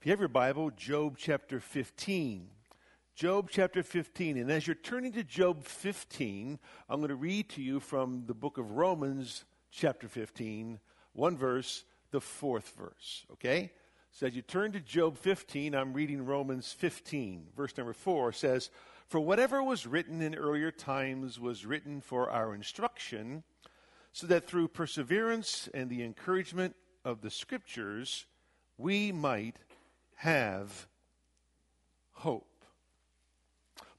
If you have your Bible, Job chapter 15. Job chapter 15. And as you're turning to Job 15, I'm going to read to you from the book of Romans chapter 15, one verse, the fourth verse. Okay? So as you turn to Job 15, I'm reading Romans 15. Verse number 4 says, For whatever was written in earlier times was written for our instruction, so that through perseverance and the encouragement of the Scriptures, we might have hope.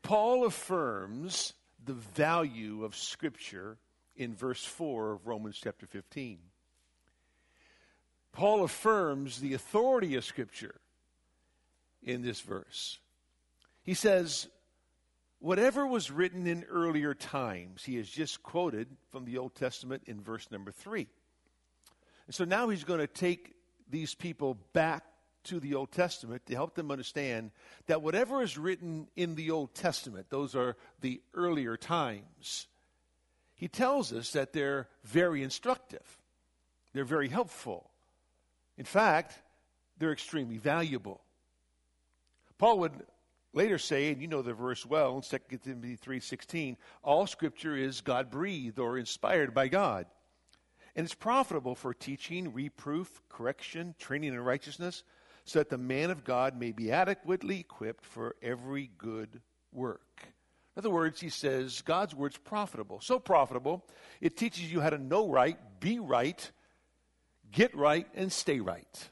Paul affirms the value of Scripture in verse 4 of Romans chapter 15. Paul affirms the authority of Scripture in this verse. He says, Whatever was written in earlier times, he has just quoted from the Old Testament in verse number 3. And so now he's going to take these people back to the Old Testament to help them understand that whatever is written in the Old Testament, those are the earlier times, he tells us that they're very instructive, they're very helpful. In fact, they're extremely valuable. Paul would later say, and you know the verse well in 2 Timothy 3.16, all scripture is God-breathed or inspired by God. And it's profitable for teaching, reproof, correction, training in righteousness, so that the man of God may be adequately equipped for every good work. In other words, he says God's word's profitable. So profitable, it teaches you how to know right, be right, get right, and stay right.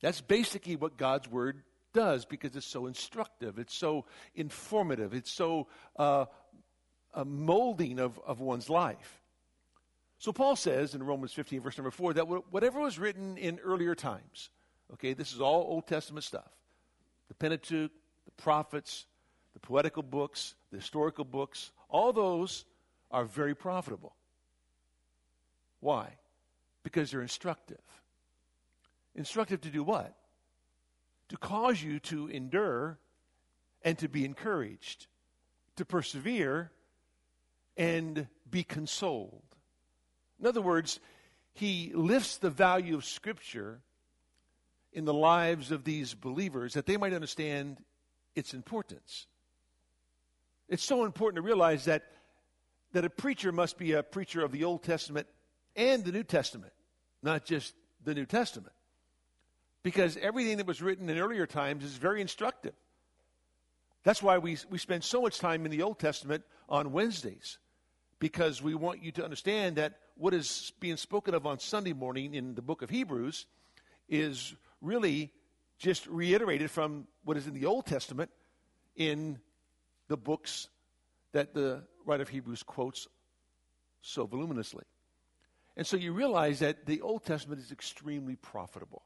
That's basically what God's word does because it's so instructive, it's so informative, it's so uh, molding of, of one's life. So Paul says in Romans 15, verse number 4, that whatever was written in earlier times, Okay, this is all Old Testament stuff. The Pentateuch, the prophets, the poetical books, the historical books, all those are very profitable. Why? Because they're instructive. Instructive to do what? To cause you to endure and to be encouraged, to persevere and be consoled. In other words, he lifts the value of Scripture in the lives of these believers that they might understand its importance. It's so important to realize that, that a preacher must be a preacher of the Old Testament and the New Testament, not just the New Testament. Because everything that was written in earlier times is very instructive. That's why we, we spend so much time in the Old Testament on Wednesdays, because we want you to understand that what is being spoken of on Sunday morning in the book of Hebrews is really just reiterated from what is in the Old Testament in the books that the writer of Hebrews quotes so voluminously. And so you realize that the Old Testament is extremely profitable.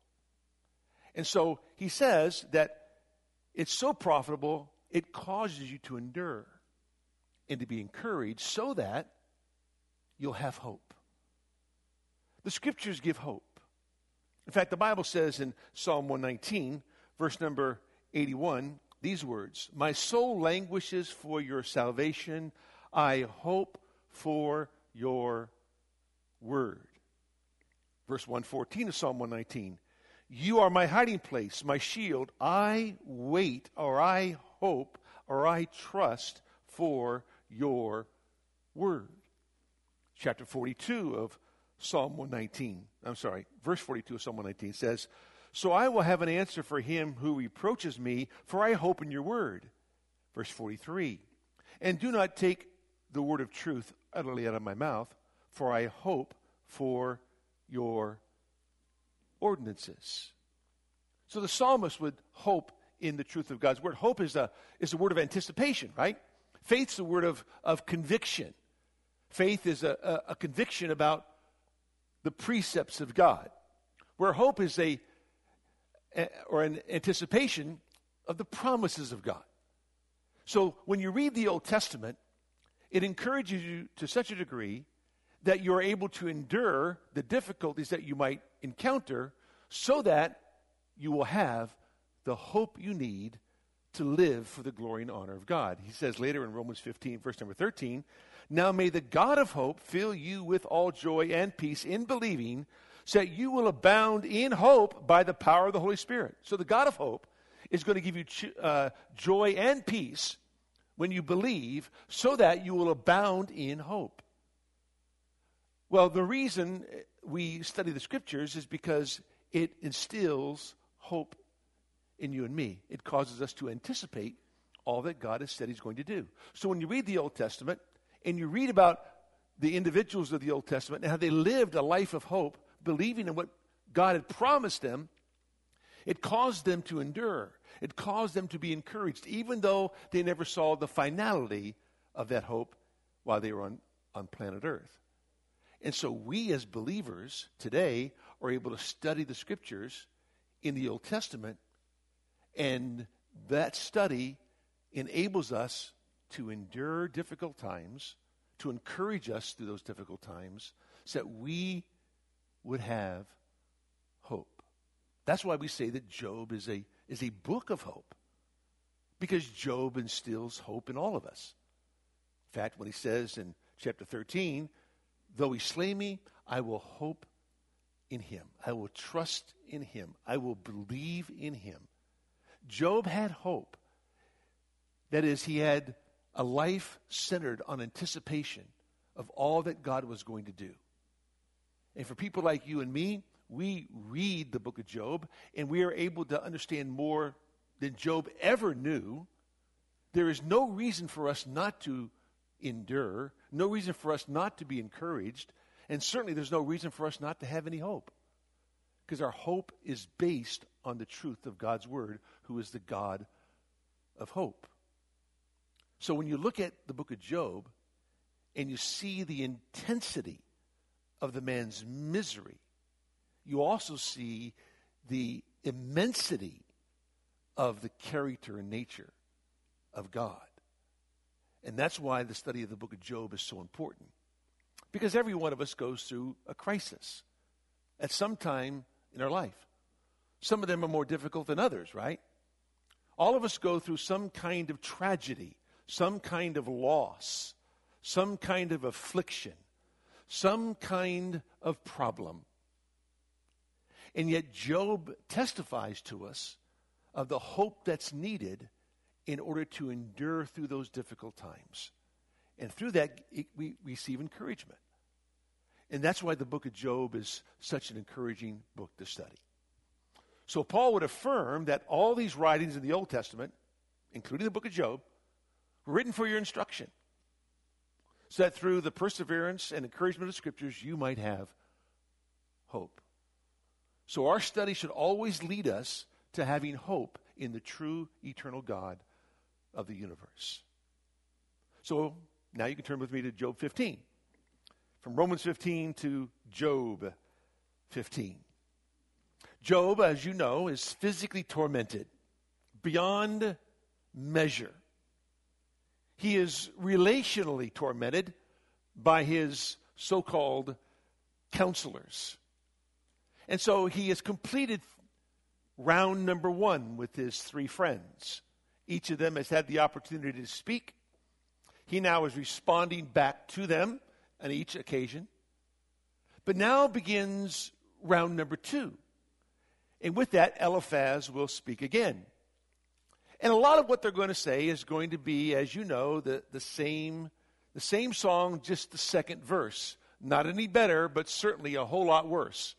And so he says that it's so profitable, it causes you to endure and to be encouraged so that you'll have hope. The scriptures give hope. In fact, the Bible says in Psalm 119, verse number 81, these words My soul languishes for your salvation. I hope for your word. Verse 114 of Psalm 119 You are my hiding place, my shield. I wait, or I hope, or I trust for your word. Chapter 42 of Psalm 119. I'm sorry, verse 42 of Psalm 119 says, So I will have an answer for him who reproaches me, for I hope in your word. Verse 43. And do not take the word of truth utterly out of my mouth, for I hope for your ordinances. So the psalmist would hope in the truth of God's word. Hope is a, is a word of anticipation, right? Faith's a word of, of conviction. Faith is a, a, a conviction about the precepts of God, where hope is a, or an anticipation of the promises of God. So when you read the Old Testament, it encourages you to such a degree that you're able to endure the difficulties that you might encounter so that you will have the hope you need to live for the glory and honor of God. He says later in Romans 15, verse number 13, now may the God of hope fill you with all joy and peace in believing, so that you will abound in hope by the power of the Holy Spirit. So the God of hope is going to give you uh, joy and peace when you believe, so that you will abound in hope. Well, the reason we study the scriptures is because it instills hope in you and me. It causes us to anticipate all that God has said He's going to do. So when you read the Old Testament and you read about the individuals of the Old Testament and how they lived a life of hope, believing in what God had promised them, it caused them to endure. It caused them to be encouraged, even though they never saw the finality of that hope while they were on, on planet Earth. And so we as believers today are able to study the scriptures in the Old Testament, and that study enables us to endure difficult times, to encourage us through those difficult times, so that we would have hope. That's why we say that Job is a, is a book of hope, because Job instills hope in all of us. In fact, when he says in chapter 13, though he slay me, I will hope in him. I will trust in him. I will believe in him. Job had hope. That is, he had a life centered on anticipation of all that God was going to do. And for people like you and me, we read the book of Job and we are able to understand more than Job ever knew. There is no reason for us not to endure, no reason for us not to be encouraged, and certainly there's no reason for us not to have any hope. Because our hope is based on the truth of God's word, who is the God of hope. So when you look at the book of Job and you see the intensity of the man's misery, you also see the immensity of the character and nature of God. And that's why the study of the book of Job is so important. Because every one of us goes through a crisis at some time in our life. Some of them are more difficult than others, right? All of us go through some kind of tragedy, some kind of loss, some kind of affliction, some kind of problem. And yet, Job testifies to us of the hope that's needed in order to endure through those difficult times. And through that, we receive encouragement. And that's why the book of Job is such an encouraging book to study. So, Paul would affirm that all these writings in the Old Testament, including the book of Job, were written for your instruction, so that through the perseverance and encouragement of Scriptures, you might have hope. So, our study should always lead us to having hope in the true eternal God of the universe. So, now you can turn with me to Job 15. From Romans 15 to Job 15. Job, as you know, is physically tormented beyond measure. He is relationally tormented by his so called counselors. And so he has completed round number one with his three friends. Each of them has had the opportunity to speak. He now is responding back to them on each occasion. But now begins round number two. And with that, Eliphaz will speak again. And a lot of what they're going to say is going to be, as you know, the, the, same, the same song, just the second verse. Not any better, but certainly a whole lot worse.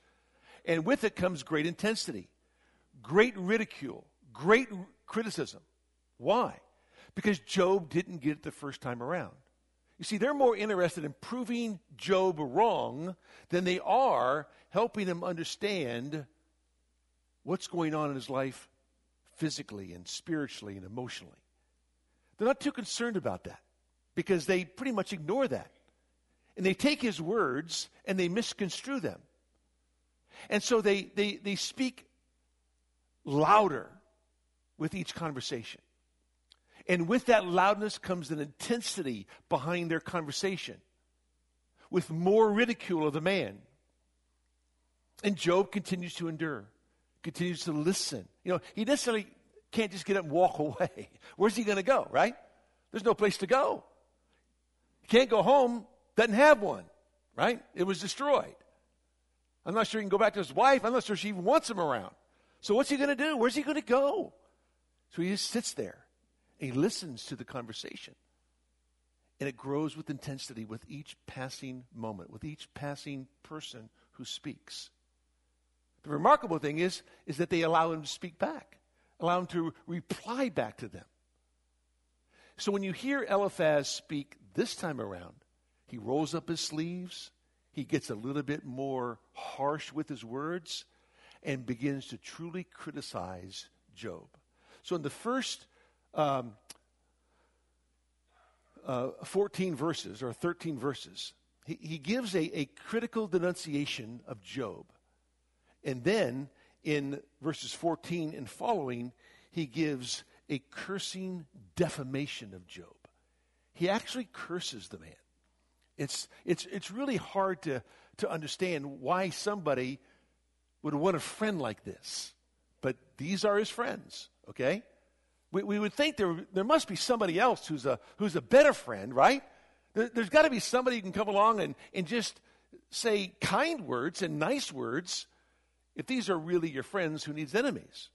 And with it comes great intensity, great ridicule, great criticism. Why? Because Job didn't get it the first time around. You see, they're more interested in proving Job wrong than they are helping him understand what's going on in his life physically and spiritually and emotionally. They're not too concerned about that because they pretty much ignore that. And they take his words and they misconstrue them. And so they, they, they speak louder with each conversation. And with that loudness comes an intensity behind their conversation, with more ridicule of the man. And Job continues to endure continues to listen. You know, he necessarily can't just get up and walk away. Where's he going to go, right? There's no place to go. He can't go home, doesn't have one, right? It was destroyed. I'm not sure he can go back to his wife. I'm not sure she even wants him around. So what's he going to do? Where's he going to go? So he just sits there he listens to the conversation. And it grows with intensity with each passing moment, with each passing person who speaks. The remarkable thing is, is that they allow him to speak back, allow him to reply back to them. So when you hear Eliphaz speak this time around, he rolls up his sleeves, he gets a little bit more harsh with his words, and begins to truly criticize Job. So in the first um, uh, 14 verses or 13 verses, he, he gives a, a critical denunciation of Job. And then in verses 14 and following, he gives a cursing defamation of Job. He actually curses the man. It's, it's, it's really hard to, to understand why somebody would want a friend like this. But these are his friends, okay? We, we would think there, there must be somebody else who's a, who's a better friend, right? There, has got to be somebody who can come along and, and just say kind words and nice words if these are really your friends who needs enemies.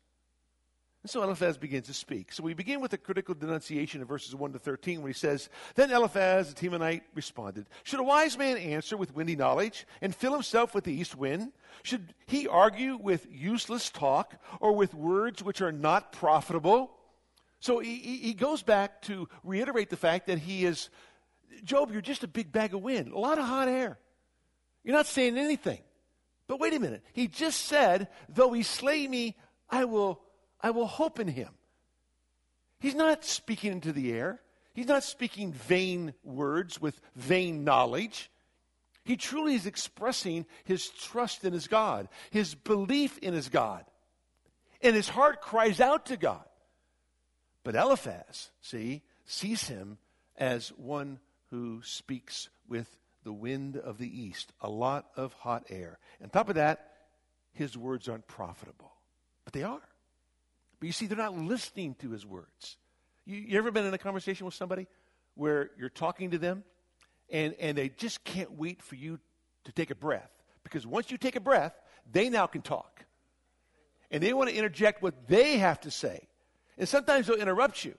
And so Eliphaz begins to speak. So we begin with a critical denunciation in verses 1 to 13 when he says, Then Eliphaz the Temanite responded, Should a wise man answer with windy knowledge and fill himself with the east wind? Should he argue with useless talk or with words which are not profitable? So he, he goes back to reiterate the fact that he is, Job, you're just a big bag of wind, a lot of hot air. You're not saying anything. But wait a minute. He just said, Though he slay me, I will I will hope in him. He's not speaking into the air. He's not speaking vain words with vain knowledge. He truly is expressing his trust in his God, his belief in his God. And his heart cries out to God. But Eliphaz, see, sees him as one who speaks with the wind of the east, a lot of hot air. On top of that, his words aren't profitable. But they are. But you see, they're not listening to his words. You, you ever been in a conversation with somebody where you're talking to them and, and they just can't wait for you to take a breath? Because once you take a breath, they now can talk. And they want to interject what they have to say. And sometimes they'll interrupt you.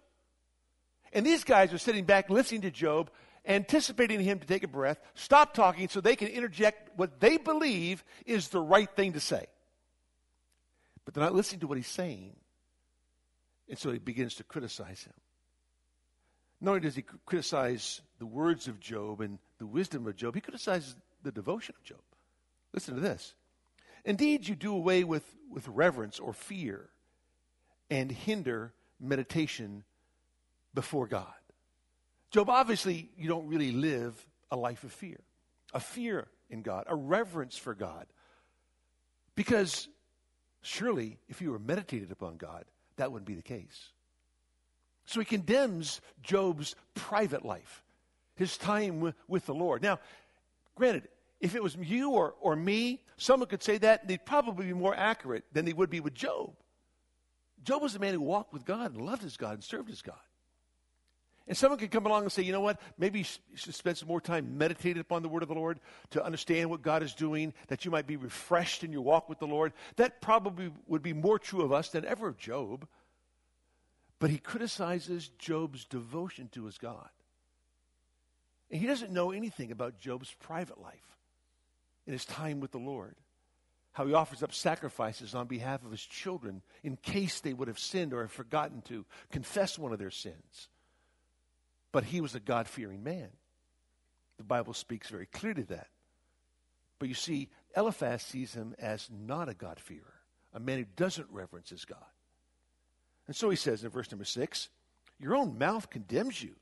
And these guys are sitting back listening to Job, anticipating him to take a breath, stop talking so they can interject what they believe is the right thing to say. But they're not listening to what he's saying. And so he begins to criticize him. Not only does he criticize the words of Job and the wisdom of Job, he criticizes the devotion of Job. Listen to this. Indeed, you do away with, with reverence or fear and hinder meditation before God. Job, obviously, you don't really live a life of fear, a fear in God, a reverence for God. Because surely, if you were meditated upon God, that wouldn't be the case. So he condemns Job's private life, his time with, the Lord. Now, granted, if it was you or, or me, someone could say that, they'd probably be more accurate than they would be with Job. Job was a man who walked with God and loved his God and served his God. And someone could come along and say, you know what, maybe you should spend some more time meditating upon the word of the Lord to understand what God is doing, that you might be refreshed in your walk with the Lord. That probably would be more true of us than ever of Job. But he criticizes Job's devotion to his God. And he doesn't know anything about Job's private life and his time with the Lord. How he offers up sacrifices on behalf of his children in case they would have sinned or have forgotten to confess one of their sins. But he was a God fearing man. The Bible speaks very clearly that. But you see, Eliphaz sees him as not a God-fearer, a man who doesn't reverence his God. And so he says in verse number six, Your own mouth condemns you,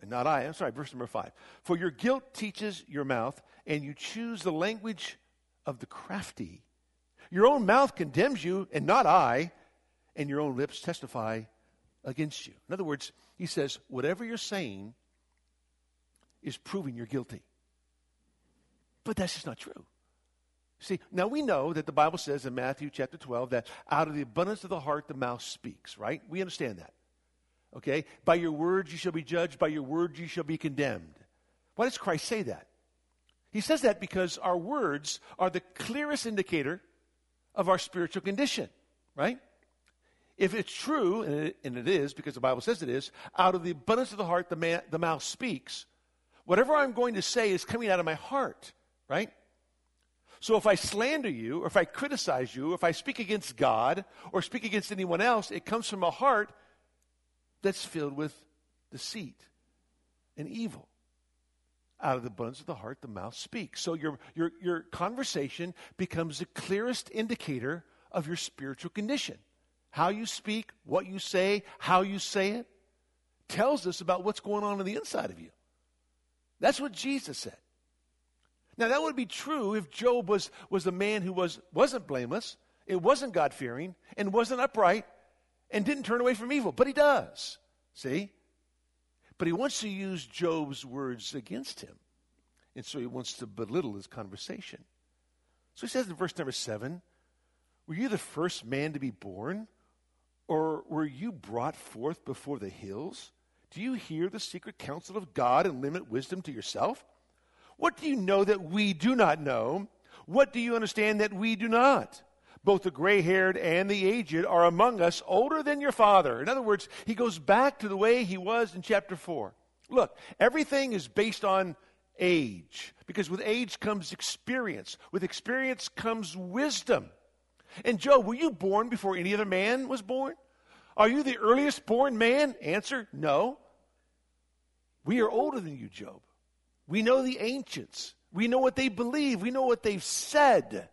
and not I. I'm sorry, verse number five. For your guilt teaches your mouth, and you choose the language of the crafty. Your own mouth condemns you, and not I, and your own lips testify against you. In other words, he says, whatever you're saying is proving you're guilty. But that's just not true. See, now we know that the Bible says in Matthew chapter 12 that out of the abundance of the heart the mouth speaks, right? We understand that. Okay? By your words you shall be judged, by your words you shall be condemned. Why does Christ say that? He says that because our words are the clearest indicator of our spiritual condition, right? If it's true, and it, and it is because the Bible says it is, out of the abundance of the heart, the, man, the mouth speaks. Whatever I'm going to say is coming out of my heart, right? So if I slander you, or if I criticize you, or if I speak against God, or speak against anyone else, it comes from a heart that's filled with deceit and evil. Out of the abundance of the heart, the mouth speaks. So your, your, your conversation becomes the clearest indicator of your spiritual condition. How you speak, what you say, how you say it, tells us about what's going on in the inside of you. That's what Jesus said. Now, that would be true if Job was, was a man who was, wasn't blameless, it wasn't God fearing, and wasn't upright, and didn't turn away from evil. But he does. See? But he wants to use Job's words against him. And so he wants to belittle his conversation. So he says in verse number seven Were you the first man to be born? Or were you brought forth before the hills? Do you hear the secret counsel of God and limit wisdom to yourself? What do you know that we do not know? What do you understand that we do not? Both the gray haired and the aged are among us older than your father. In other words, he goes back to the way he was in chapter 4. Look, everything is based on age, because with age comes experience. With experience comes wisdom. And Job, were you born before any other man was born? Are you the earliest born man? Answer no. We are older than you, Job. We know the ancients. We know what they believe. We know what they've said.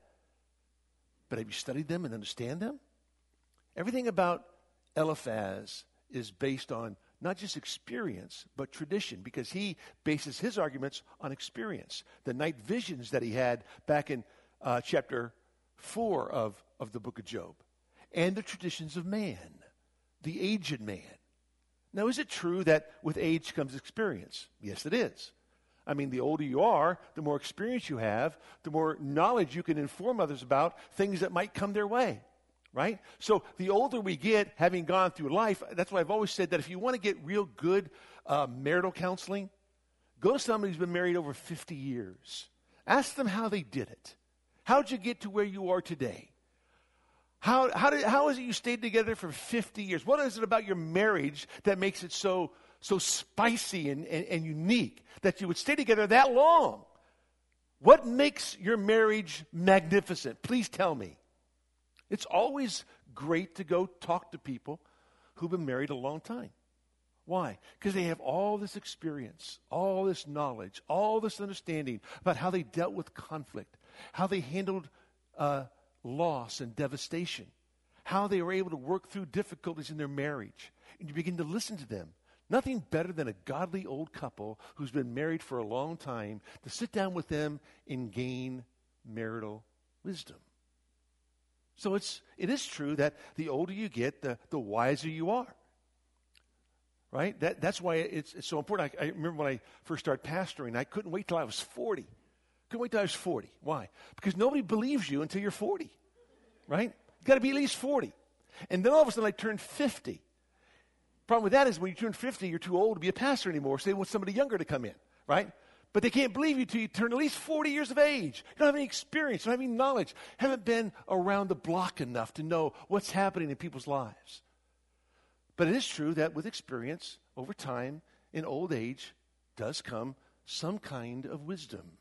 But have you studied them and understand them? Everything about Eliphaz is based on not just experience, but tradition, because he bases his arguments on experience. The night visions that he had back in uh, chapter 4 of, of the book of Job, and the traditions of man, the aged man. Now, is it true that with age comes experience? Yes, it is. I mean, the older you are, the more experience you have, the more knowledge you can inform others about things that might come their way, right? So the older we get, having gone through life, that's why I've always said that if you want to get real good uh, marital counseling, go to somebody who's been married over 50 years. Ask them how they did it. How'd you get to where you are today? How, how, did, how is it you stayed together for 50 years? What is it about your marriage that makes it so so spicy and, and, and unique that you would stay together that long. What makes your marriage magnificent? Please tell me. It's always great to go talk to people who've been married a long time. Why? Because they have all this experience, all this knowledge, all this understanding about how they dealt with conflict, how they handled uh, loss and devastation, how they were able to work through difficulties in their marriage. And you begin to listen to them Nothing better than a godly old couple who's been married for a long time to sit down with them and gain marital wisdom. So it's, it is true that the older you get, the, the wiser you are. Right? That, that's why it's, it's so important. I, I remember when I first started pastoring, I couldn't wait till I was 40. Couldn't wait till I was 40. Why? Because nobody believes you until you're 40. Right? You've got to be at least 40. And then all of a sudden I turned 50. Problem with that is when you turn 50, you're too old to be a pastor anymore, so they want somebody younger to come in, right? But they can't believe you till you turn at least 40 years of age. You don't have any experience, don't have any knowledge, haven't been around the block enough to know what's happening in people's lives. But it is true that with experience, over time, in old age, does come some kind of wisdom.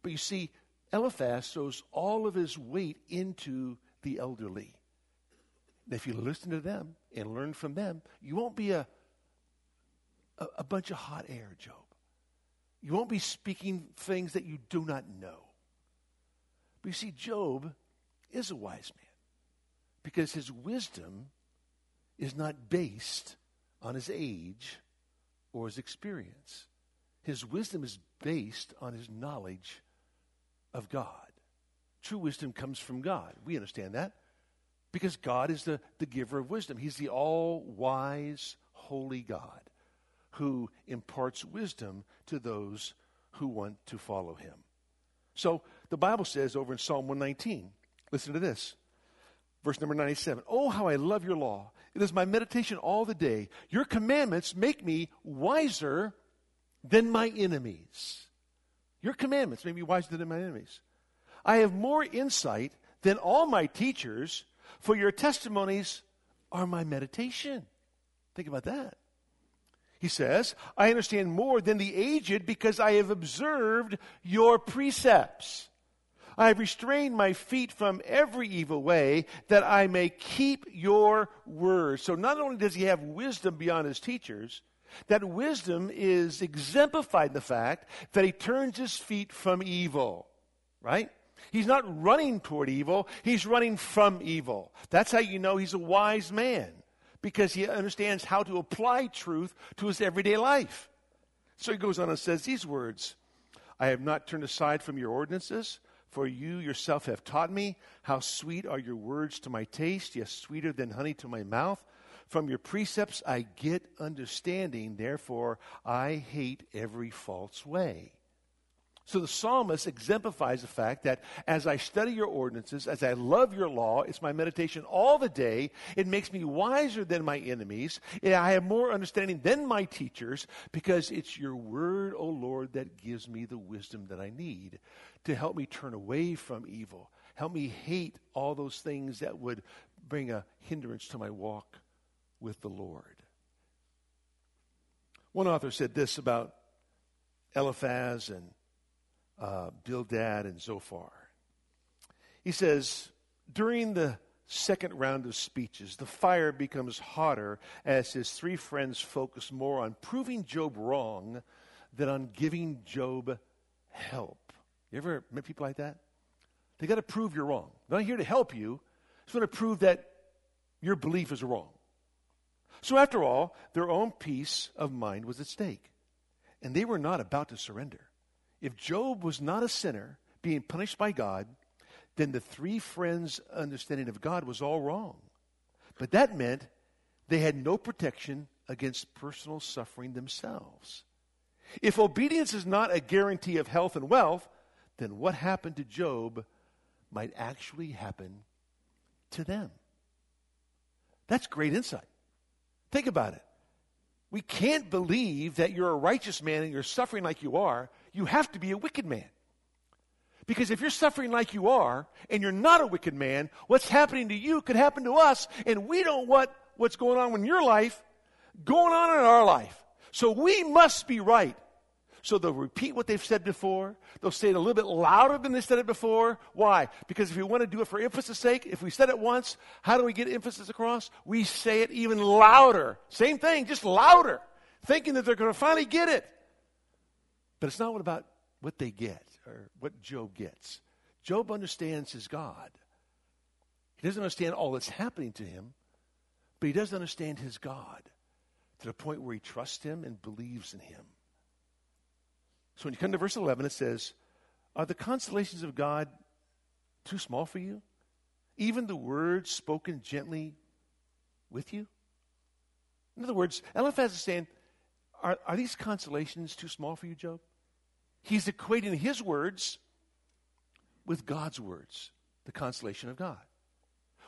But you see, Eliphaz throws all of his weight into the elderly. If you listen to them and learn from them, you won't be a, a, a bunch of hot air, Job. You won't be speaking things that you do not know. But you see, Job is a wise man because his wisdom is not based on his age or his experience. His wisdom is based on his knowledge of God. True wisdom comes from God. We understand that. Because God is the, the giver of wisdom. He's the all wise, holy God who imparts wisdom to those who want to follow him. So the Bible says over in Psalm 119, listen to this. Verse number 97 Oh, how I love your law. It is my meditation all the day. Your commandments make me wiser than my enemies. Your commandments make me wiser than my enemies. I have more insight than all my teachers, for your testimonies are my meditation. Think about that. He says, I understand more than the aged because I have observed your precepts. I have restrained my feet from every evil way that I may keep your word. So not only does he have wisdom beyond his teachers, that wisdom is exemplified in the fact that he turns his feet from evil, right? He's not running toward evil, he's running from evil. That's how you know he's a wise man, because he understands how to apply truth to his everyday life. So he goes on and says these words I have not turned aside from your ordinances, for you yourself have taught me. How sweet are your words to my taste, yes, sweeter than honey to my mouth. From your precepts I get understanding, therefore I hate every false way. So the psalmist exemplifies the fact that as I study your ordinances, as I love your law, it's my meditation all the day. It makes me wiser than my enemies. I have more understanding than my teachers because it's your word, O Lord, that gives me the wisdom that I need to help me turn away from evil. Help me hate all those things that would bring a hindrance to my walk with the Lord. One author said this about Eliphaz and uh, Bildad and Zophar. He says, during the second round of speeches, the fire becomes hotter as his three friends focus more on proving Job wrong than on giving Job help. You ever met people like that? They got to prove you're wrong. They're not here to help you. It's going to prove that your belief is wrong. So, after all, their own peace of mind was at stake, and they were not about to surrender. If Job was not a sinner being punished by God, then the three friends' understanding of God was all wrong. But that meant they had no protection against personal suffering themselves. If obedience is not a guarantee of health and wealth, then what happened to Job might actually happen to them. That's great insight. Think about it. We can't believe that you're a righteous man and you're suffering like you are. You have to be a wicked man. Because if you're suffering like you are and you're not a wicked man, what's happening to you could happen to us, and we don't want what's going on in your life going on in our life. So we must be right. So they'll repeat what they've said before. They'll say it a little bit louder than they said it before. Why? Because if we want to do it for emphasis' sake, if we said it once, how do we get emphasis across? We say it even louder. Same thing, just louder, thinking that they're going to finally get it. But it's not about what they get or what Job gets. Job understands his God. He doesn't understand all that's happening to him, but he does understand his God to the point where he trusts him and believes in him. So when you come to verse 11, it says, Are the consolations of God too small for you? Even the words spoken gently with you? In other words, Eliphaz is saying, are, are these consolations too small for you, Job? He's equating his words with God's words, the consolation of God.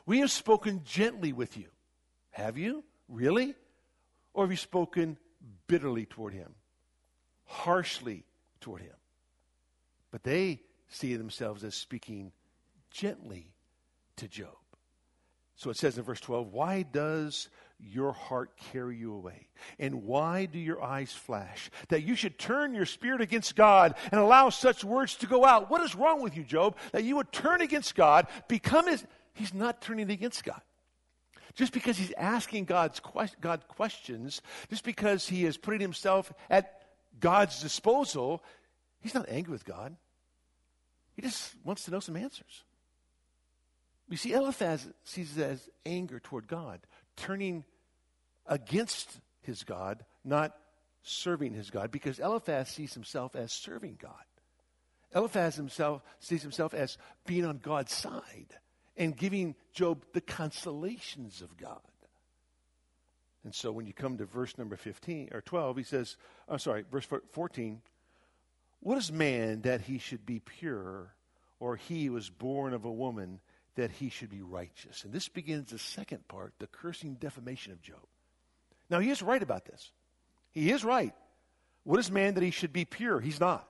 We have spoken gently with you. Have you? Really? Or have you spoken bitterly toward him? Harshly toward him. But they see themselves as speaking gently to Job. So it says in verse 12, Why does your heart carry you away? And why do your eyes flash? That you should turn your spirit against God and allow such words to go out. What is wrong with you, Job? That you would turn against God, become his. He's not turning against God. Just because he's asking God's God questions, just because he is putting himself at God's disposal, he's not angry with God. He just wants to know some answers. We see Eliphaz sees it as anger toward God, turning against his God, not serving his God, because Eliphaz sees himself as serving God. Eliphaz himself sees himself as being on God's side and giving Job the consolations of God. And so when you come to verse number 15 or 12, he says, I'm sorry, verse 14, what is man that he should be pure, or he was born of a woman that he should be righteous? And this begins the second part, the cursing defamation of Job. Now, he is right about this. He is right. What is man that he should be pure? He's not.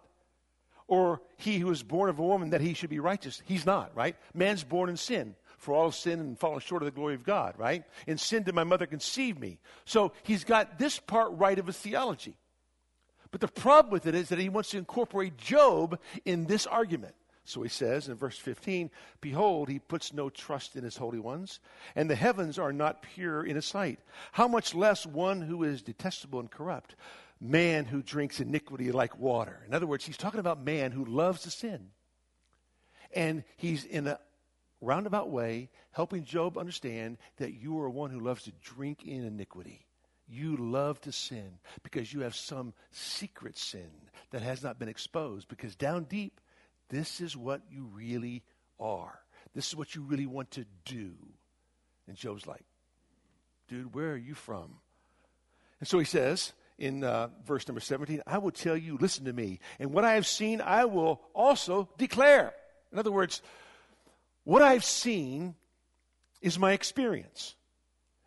or he who is born of a woman that he should be righteous. He's not, right? Man's born in sin. For all sin and fallen short of the glory of God, right? In sin did my mother conceive me. So he's got this part right of his theology. But the problem with it is that he wants to incorporate Job in this argument. So he says in verse 15, Behold, he puts no trust in his holy ones, and the heavens are not pure in his sight. How much less one who is detestable and corrupt? Man who drinks iniquity like water. In other words, he's talking about man who loves to sin. And he's in a roundabout way helping Job understand that you are one who loves to drink in iniquity. You love to sin because you have some secret sin that has not been exposed. Because down deep, this is what you really are. This is what you really want to do. And Job's like, dude, where are you from? And so he says in uh, verse number 17, I will tell you, listen to me. And what I have seen, I will also declare. In other words, what I've seen is my experience.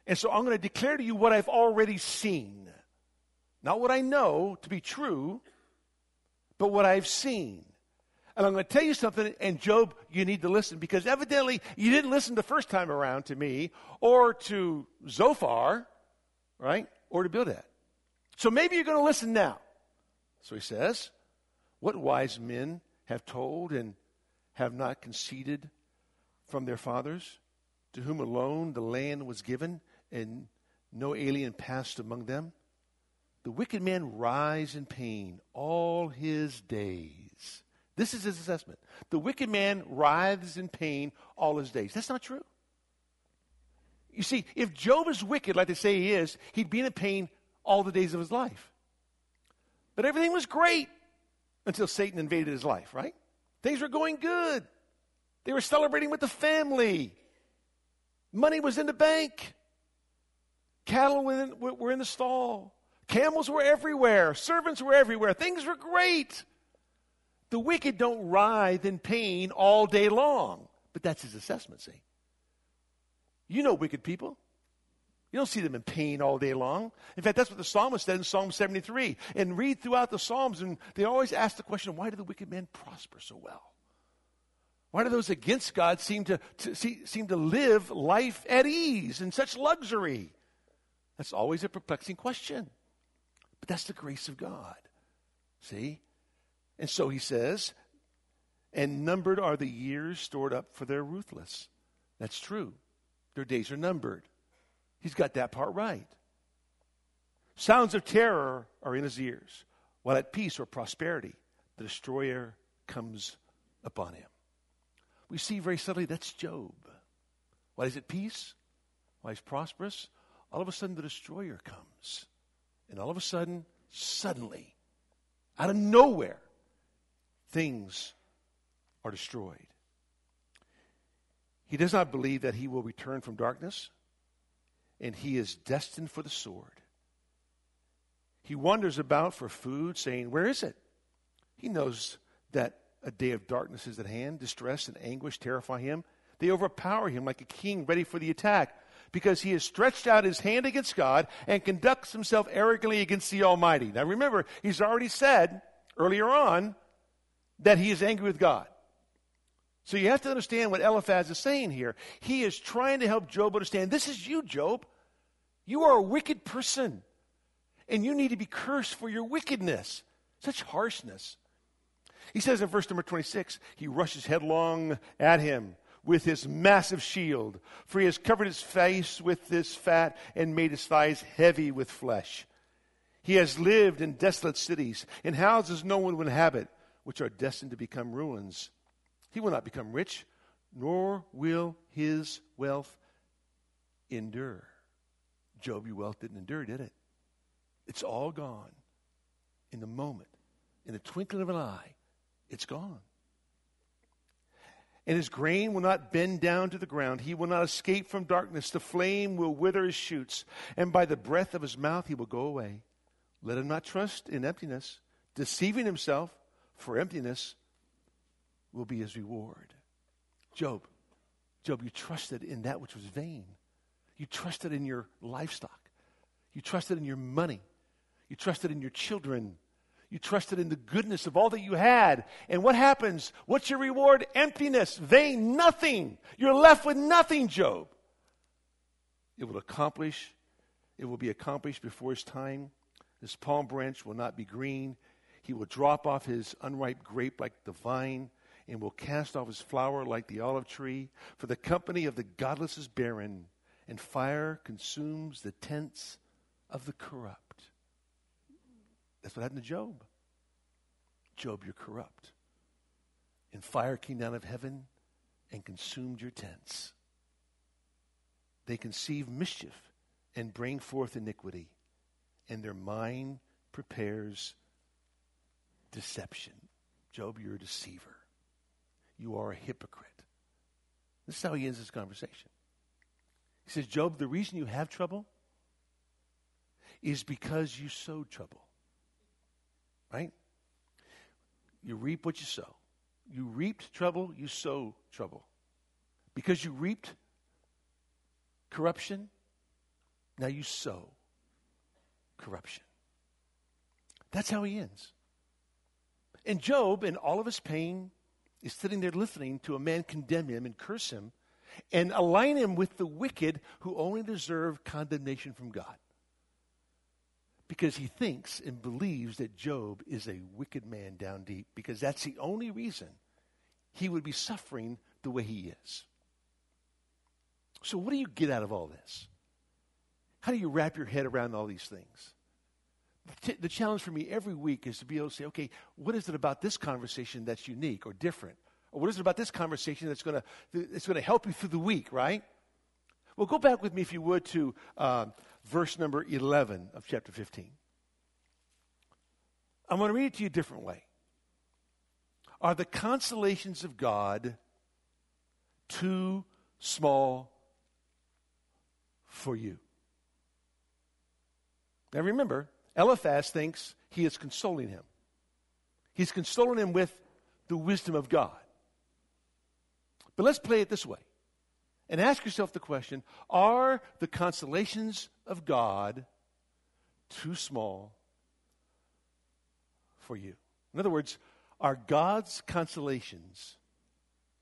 And so I'm going to declare to you what I've already seen. Not what I know to be true, but what I've seen. And I'm going to tell you something, and Job, you need to listen because evidently you didn't listen the first time around to me or to Zophar, right? Or to Bildad. So maybe you're going to listen now. So he says, What wise men have told and have not conceded from their fathers, to whom alone the land was given, and no alien passed among them? The wicked man rise in pain all his days this is his assessment. The wicked man writhes in pain all his days. That's not true. You see, if Job is wicked, like they say he is, he'd be in pain all the days of his life. But everything was great until Satan invaded his life, right? Things were going good. They were celebrating with the family. Money was in the bank. Cattle were in, were in the stall. Camels were everywhere. Servants were everywhere. Things were great. The wicked don't writhe in pain all day long. But that's his assessment, see? You know wicked people. You don't see them in pain all day long. In fact, that's what the psalmist said in Psalm 73. And read throughout the Psalms, and they always ask the question why do the wicked men prosper so well? Why do those against God seem to, to see, seem to live life at ease in such luxury? That's always a perplexing question. But that's the grace of God. See? And so he says, and numbered are the years stored up for their ruthless. That's true. Their days are numbered. He's got that part right. Sounds of terror are in his ears, while at peace or prosperity, the destroyer comes upon him. We see very subtly that's Job. Why is it peace? Why he's prosperous? All of a sudden, the destroyer comes. And all of a sudden, suddenly, out of nowhere, things are destroyed. He does not believe that he will return from darkness, and he is destined for the sword. He wanders about for food, saying, Where is it? He knows that a day of darkness is at hand. Distress and anguish terrify him. They overpower him like a king ready for the attack because he has stretched out his hand against God and conducts himself arrogantly against the Almighty. Now remember, he's already said earlier on that he is angry with God. So you have to understand what Eliphaz is saying here. He is trying to help Job understand this is you, Job. You are a wicked person, and you need to be cursed for your wickedness. Such harshness. He says in verse number 26 he rushes headlong at him with his massive shield, for he has covered his face with this fat and made his thighs heavy with flesh. He has lived in desolate cities, in houses no one would inhabit which are destined to become ruins. He will not become rich, nor will his wealth endure. Job, your wealth didn't endure, did it? It's all gone in the moment, in the twinkling of an eye. It's gone. And his grain will not bend down to the ground. He will not escape from darkness. The flame will wither his shoots, and by the breath of his mouth he will go away. Let him not trust in emptiness, deceiving himself for emptiness will be his reward. Job, Job, you trusted in that which was vain. You trusted in your livestock. You trusted in your money. You trusted in your children. You trusted in the goodness of all that you had. And what happens? What's your reward? Emptiness, vain, nothing. You're left with nothing, Job. It will accomplish, it will be accomplished before his time. This palm branch will not be green. He will drop off his unripe grape like the vine, and will cast off his flower like the olive tree. For the company of the godless is barren, and fire consumes the tents of the corrupt. That's what happened to Job. Job, you're corrupt. And fire came down of heaven and consumed your tents. They conceive mischief and bring forth iniquity, and their mind prepares deception. Job, you're a deceiver. You are a hypocrite. This is how he ends his conversation. He says, Job, the reason you have trouble is because you sowed trouble. Right? You reap what you sow. You reaped trouble, you sow trouble. Because you reaped corruption, now you sow corruption. That's how he ends. And Job, in all of his pain, is sitting there listening to a man condemn him and curse him and align him with the wicked who only deserve condemnation from God. Because he thinks and believes that Job is a wicked man down deep, because that's the only reason he would be suffering the way he is. So, what do you get out of all this? How do you wrap your head around all these things? T- the challenge for me every week is to be able to say, okay, what is it about this conversation that's unique or different? Or what is it about this conversation that's going to that's going to help you through the week, right? Well, go back with me, if you would, to uh, verse number 11 of chapter 15. I'm going to read it to you a different way. Are the consolations of God too small for you? Now remember, Eliphaz thinks he is consoling him. He's consoling him with the wisdom of God. But let's play it this way and ask yourself the question Are the consolations of God too small for you? In other words, are God's consolations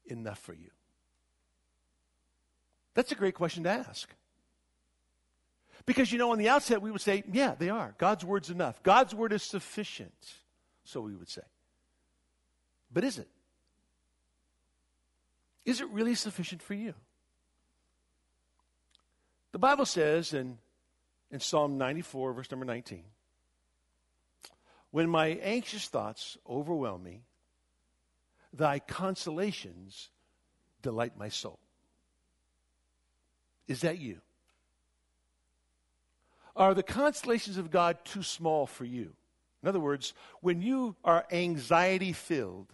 enough for you? That's a great question to ask. Because, you know, on the outset, we would say, yeah, they are. God's word's enough. God's word is sufficient. So we would say. But is it? Is it really sufficient for you? The Bible says in, in Psalm 94, verse number 19, when my anxious thoughts overwhelm me, thy consolations delight my soul. Is that you? Are the consolations of God too small for you? In other words, when you are anxiety filled,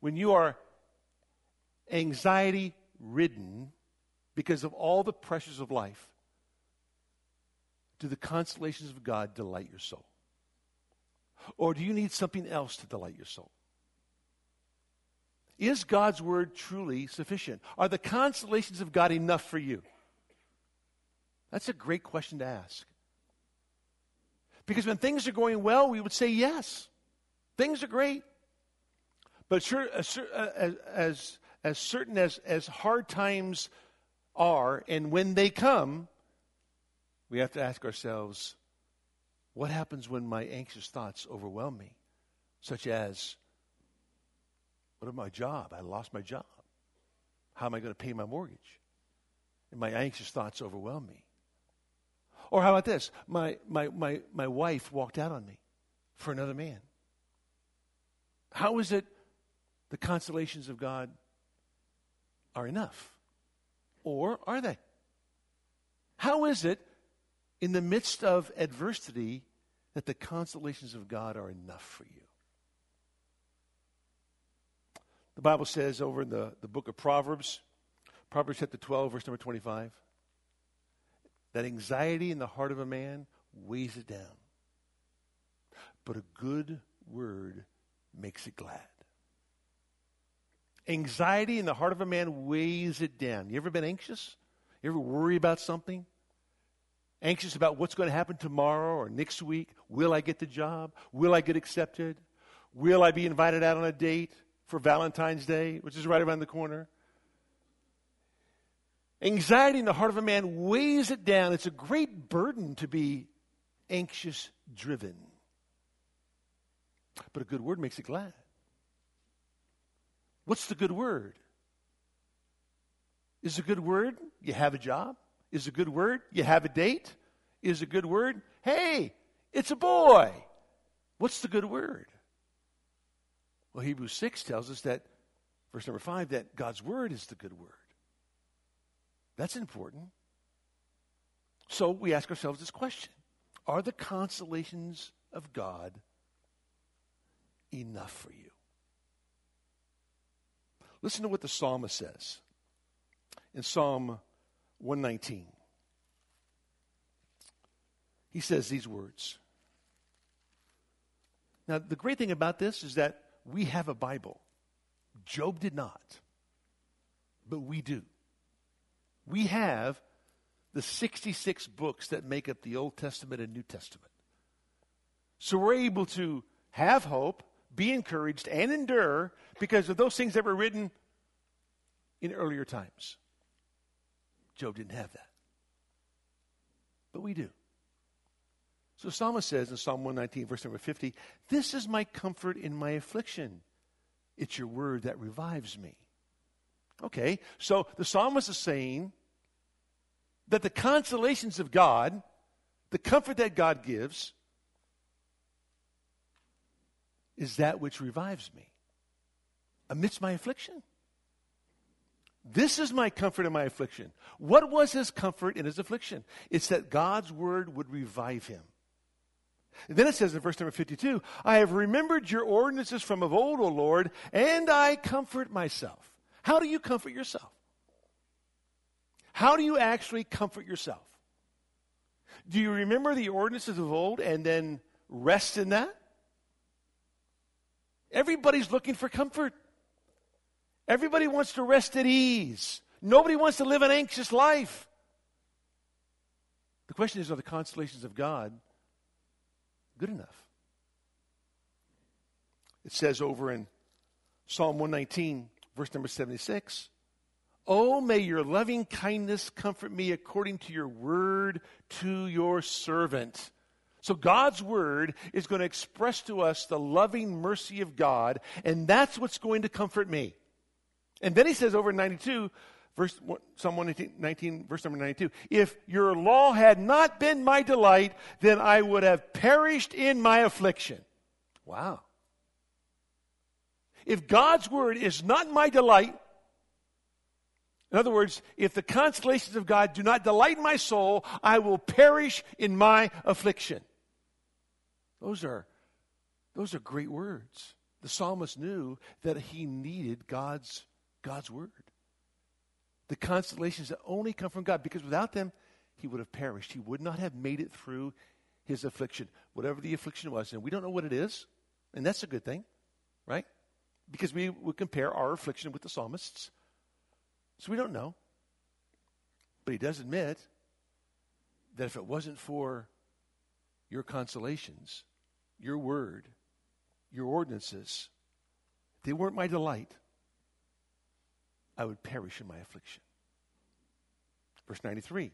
when you are anxiety ridden because of all the pressures of life, do the consolations of God delight your soul? Or do you need something else to delight your soul? Is God's word truly sufficient? Are the consolations of God enough for you? That's a great question to ask. Because when things are going well, we would say yes. Things are great. But sure, uh, uh, as, as, as certain as, as hard times are, and when they come, we have to ask ourselves what happens when my anxious thoughts overwhelm me? Such as, what about my job? I lost my job. How am I going to pay my mortgage? And my anxious thoughts overwhelm me. Or how about this? My, my, my, my wife walked out on me for another man. How is it the consolations of God are enough? Or are they? How is it in the midst of adversity that the consolations of God are enough for you? The Bible says over in the, the book of Proverbs, Proverbs chapter 12, verse number 25, that anxiety in the heart of a man weighs it down. But a good word makes it glad. Anxiety in the heart of a man weighs it down. You ever been anxious? You ever worry about something? anxious about what's going to happen tomorrow or next week. Will I get the job? Will I get accepted? Will I be invited out on a date for Valentine's Day, which is right around the corner? Anxiety in the heart of a man weighs it down. It's a great burden to be anxious driven. But a good word makes it glad. What's the good word? Is a good word you have a job? Is a good word you have a date? Is a good word, hey, it's a boy. What's the good word? Well, Hebrews 6 tells us that, verse number 5, that God's word is the good word. That's important. So we ask ourselves this question Are the consolations of God enough for you? Listen to what the psalmist says in Psalm 119. He says these words. Now, the great thing about this is that we have a Bible. Job did not, but we do. We have the 66 books that make up the Old Testament and New Testament. So we're able to have hope, be encouraged, and endure because of those things that were written in earlier times. Job didn't have that. But we do. So Psalmist says in Psalm 119, verse number 50, This is my comfort in my affliction. It's your word that revives me. Okay, so the psalmist is saying that the consolations of God, the comfort that God gives, is that which revives me amidst my affliction. This is my comfort in my affliction. What was his comfort in his affliction? It's that God's word would revive him. And then it says in verse number 52 I have remembered your ordinances from of old, O Lord, and I comfort myself. How do you comfort yourself? How do you actually comfort yourself? Do you remember the ordinances of old and then rest in that? Everybody's looking for comfort. Everybody wants to rest at ease. Nobody wants to live an anxious life. The question is are the consolations of God good enough? It says over in Psalm 119, verse number 76 Oh, may your loving kindness comfort me according to your word to your servant. So God's word is going to express to us the loving mercy of God, and that's what's going to comfort me. And then he says over in 92, verse, Psalm 119, verse number 92, if your law had not been my delight, then I would have perished in my affliction. Wow. If God's word is not my delight, in other words, if the consolations of God do not delight my soul, I will perish in my affliction. Those are, those are great words. The psalmist knew that he needed God's God's word. The consolations that only come from God, because without them, he would have perished. He would not have made it through his affliction, whatever the affliction was. And we don't know what it is, and that's a good thing, right? Because we would compare our affliction with the psalmist's. So we don't know. But he does admit that if it wasn't for your consolations, your word, your ordinances, they weren't my delight. I would perish in my affliction. Verse 93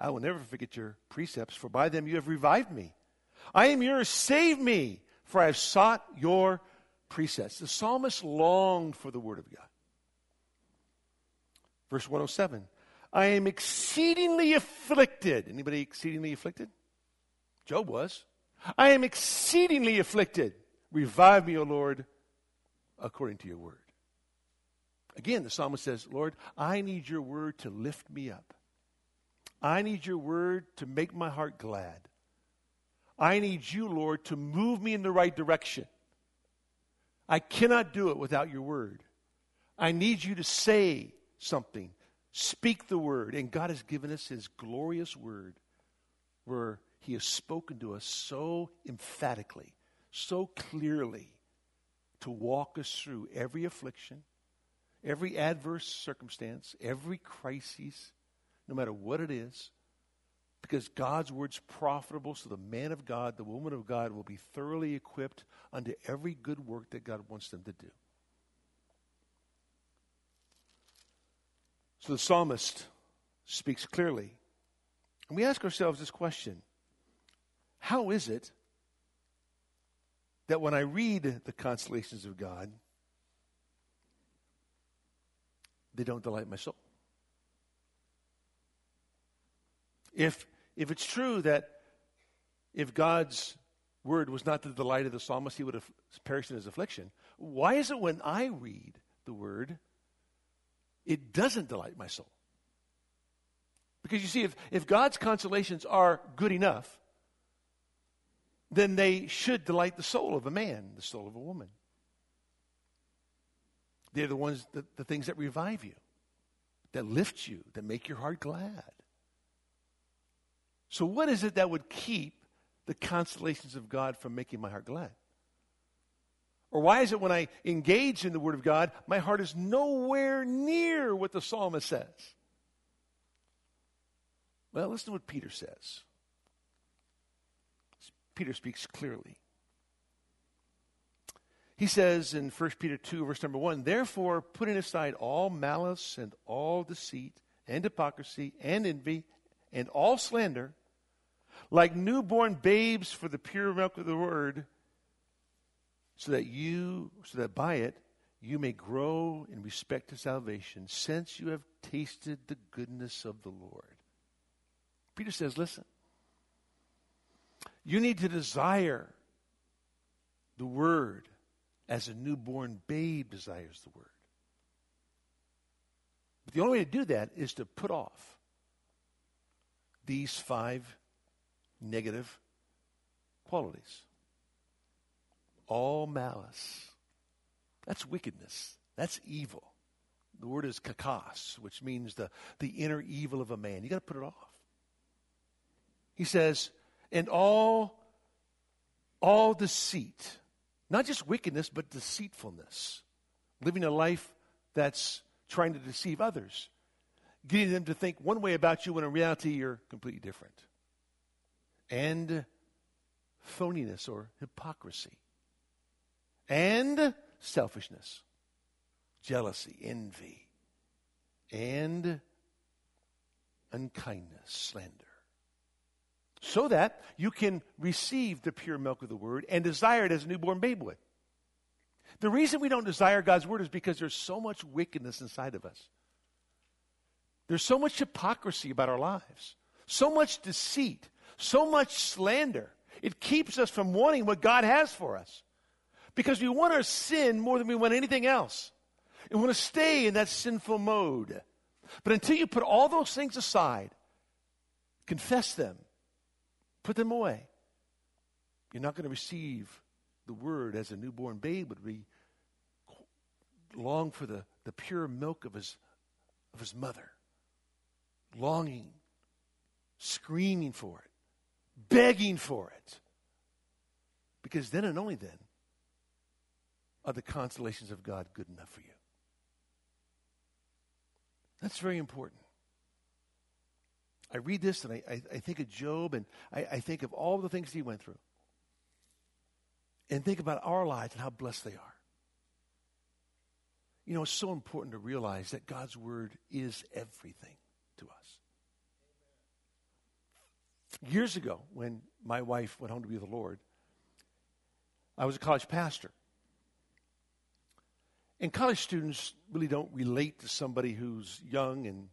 I will never forget your precepts, for by them you have revived me. I am yours, save me, for I have sought your precepts. The psalmist longed for the word of God. Verse 107 I am exceedingly afflicted. Anybody exceedingly afflicted? Job was. I am exceedingly afflicted. Revive me, O Lord, according to your word. Again, the psalmist says, Lord, I need your word to lift me up. I need your word to make my heart glad. I need you, Lord, to move me in the right direction. I cannot do it without your word. I need you to say something, speak the word. And God has given us his glorious word where he has spoken to us so emphatically, so clearly to walk us through every affliction, every adverse circumstance, every crisis, no matter what it is, because God's word's profitable, so the man of God, the woman of God will be thoroughly equipped unto every good work that God wants them to do. So the psalmist speaks clearly. And we ask ourselves this question How is it that when I read the consolations of God, they don't delight my soul? If, if it's true that if God's word was not the delight of the psalmist, he would have perished in his affliction, why is it when I read the word, it doesn't delight my soul? Because you see, if, if God's consolations are good enough, then they should delight the soul of a man, the soul of a woman. They're the ones, that, the things that revive you, that lift you, that make your heart glad. So, what is it that would keep the consolations of God from making my heart glad? Or why is it when I engage in the Word of God, my heart is nowhere near what the psalmist says? Well, listen to what Peter says. Peter speaks clearly. He says in 1 Peter 2, verse number 1 Therefore, putting aside all malice and all deceit and hypocrisy and envy and all slander, like newborn babes for the pure milk of the word, so that you, so that by it you may grow in respect to salvation, since you have tasted the goodness of the Lord. Peter says, listen, you need to desire the word as a newborn babe desires the word. But the only way to do that is to put off these five negative qualities. All malice. That's wickedness. That's evil. The word is kakos, which means the, the inner evil of a man. You got to put it off. He says, and all all deceit. Not just wickedness, but deceitfulness. Living a life that's trying to deceive others. Getting them to think one way about you when in reality you're completely different and phoniness or hypocrisy, and selfishness, jealousy, envy, and unkindness, slander. So that you can receive the pure milk of the word and desire it as a newborn babe would. The reason we don't desire God's word is because there's so much wickedness inside of us. There's so much hypocrisy about our lives, so much deceit, so much slander. It keeps us from wanting what God has for us. Because we want our sin more than we want anything else. We want to stay in that sinful mode. But until you put all those things aside, confess them, put them away, you're not going to receive the word as a newborn babe would be long for the, the pure milk of his, of his mother, longing, screaming for it begging for it. Because then and only then are the consolations of God good enough for you. That's very important. I read this and I, I, I think of Job and I, I think of all the things he went through. And think about our lives and how blessed they are. You know, it's so important to realize that God's word is everything to us. Years ago, when my wife went home to be with the Lord, I was a college pastor. And college students really don't relate to somebody who's young and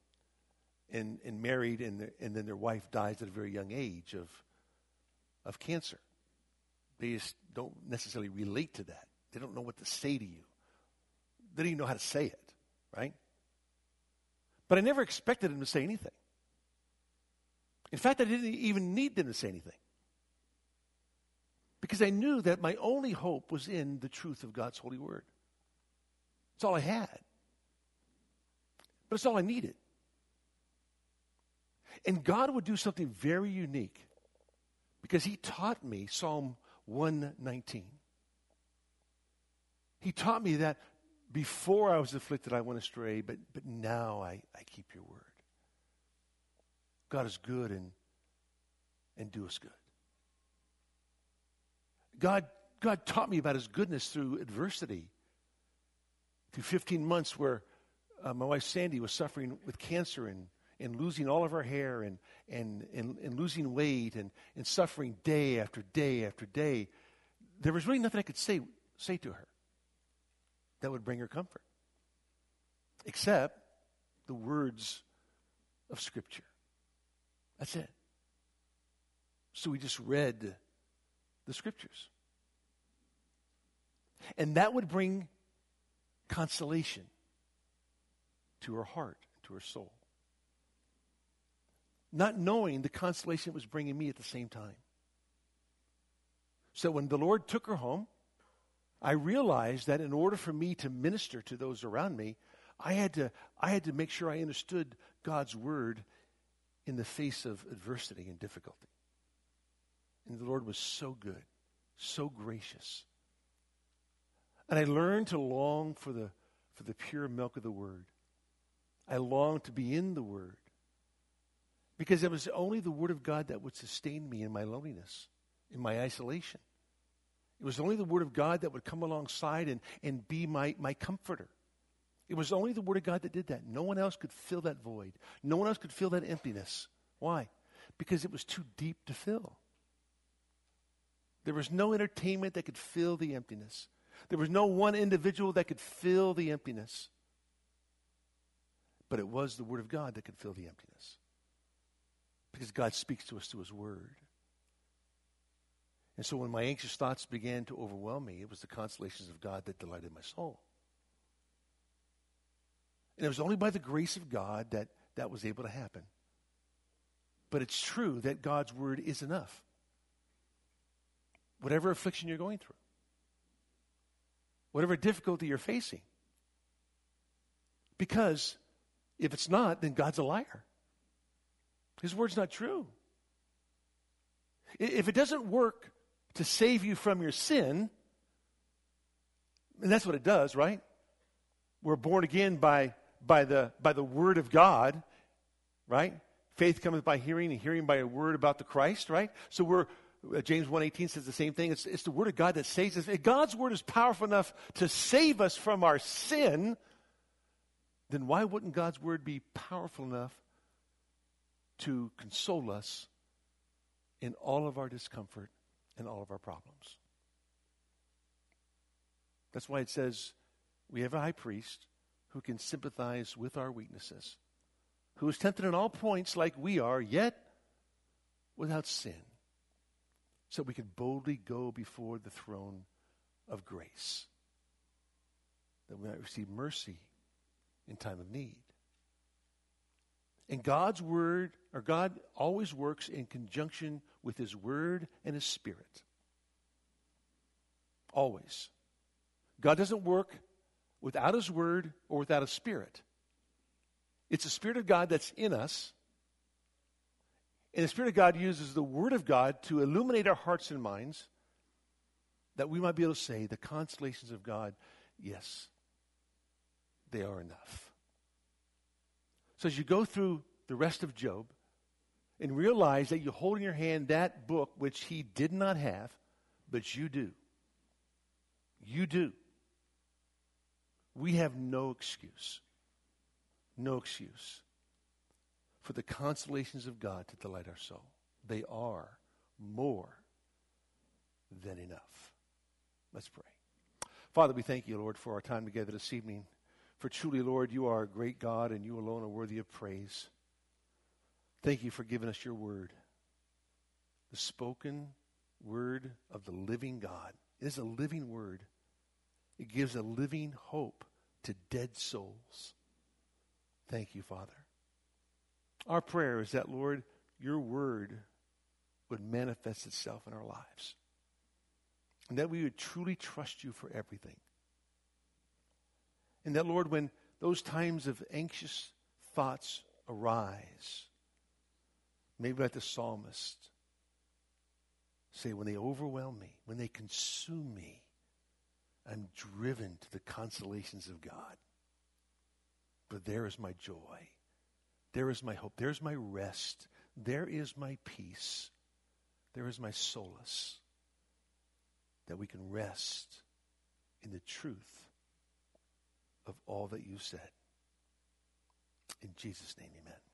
and, and married and, and then their wife dies at a very young age of, of cancer. They just don't necessarily relate to that. They don't know what to say to you. They don't even know how to say it, right? But I never expected him to say anything. In fact, I didn't even need them to say anything. Because I knew that my only hope was in the truth of God's holy word. It's all I had. But it's all I needed. And God would do something very unique because He taught me Psalm 119. He taught me that before I was afflicted, I went astray, but, but now I, I keep your word. God is good and and do us good. God, God taught me about his goodness through adversity. Through 15 months where uh, my wife Sandy was suffering with cancer and, and losing all of her hair and, and, and, and losing weight and, and suffering day after day after day, there was really nothing I could say, say to her that would bring her comfort, except the words of Scripture. That's it. So we just read the Scriptures. And that would bring consolation to her heart, to her soul. Not knowing the consolation it was bringing me at the same time. So when the Lord took her home, I realized that in order for me to minister to those around me, I had to, I had to make sure I understood God's word in the face of adversity and difficulty. And the Lord was so good, so gracious. And I learned to long for the, for the pure milk of the word. I longed to be in the word because it was only the word of God that would sustain me in my loneliness, in my isolation. It was only the word of God that would come alongside and, and be my, my comforter. It was only the Word of God that did that. No one else could fill that void. No one else could fill that emptiness. Why? Because it was too deep to fill. There was no entertainment that could fill the emptiness. There was no one individual that could fill the emptiness. But it was the Word of God that could fill the emptiness. Because God speaks to us through His Word. And so when my anxious thoughts began to overwhelm me, it was the consolations of God that delighted my soul. And it was only by the grace of God that that was able to happen. But it's true that God's word is enough. Whatever affliction you're going through, whatever difficulty you're facing. Because if it's not, then God's a liar. His word's not true. If it doesn't work to save you from your sin, and that's what it does, right? We're born again by by the, by the word of God, right? Faith cometh by hearing, and hearing by a word about the Christ, right? So we're, uh, James 1.18 says the same thing. It's, it's the word of God that saves us. If God's word is powerful enough to save us from our sin, then why wouldn't God's word be powerful enough to console us in all of our discomfort and all of our problems? That's why it says we have a high priest who can sympathize with our weaknesses, who is tempted in all points like we are, yet without sin, so we can boldly go before the throne of grace, that we might receive mercy in time of need. And God's word, or God always works in conjunction with his word and his spirit. Always. God doesn't work without His Word or without His Spirit. It's the Spirit of God that's in us. And the Spirit of God uses the Word of God to illuminate our hearts and minds that we might be able to say, the consolations of God, yes, they are enough. So as you go through the rest of Job and realize that you hold in your hand that book which he did not have, but you do. You do we have no excuse, no excuse for the consolations of God to delight our soul. They are more than enough. Let's pray. Father, we thank you, Lord, for our time together this evening. For truly, Lord, you are a great God and you alone are worthy of praise. Thank you for giving us your word, the spoken word of the living God. It is a living word. It gives a living hope to dead souls. Thank you, Father. Our prayer is that, Lord, your word would manifest itself in our lives. And that we would truly trust you for everything. And that, Lord, when those times of anxious thoughts arise, maybe like the psalmist, say, when they overwhelm me, when they consume me, I'm driven to the consolations of God. But there is my joy. There is my hope. There's my rest. There is my peace There is my solace that we can rest in the truth of all that you said. In Jesus' name, amen.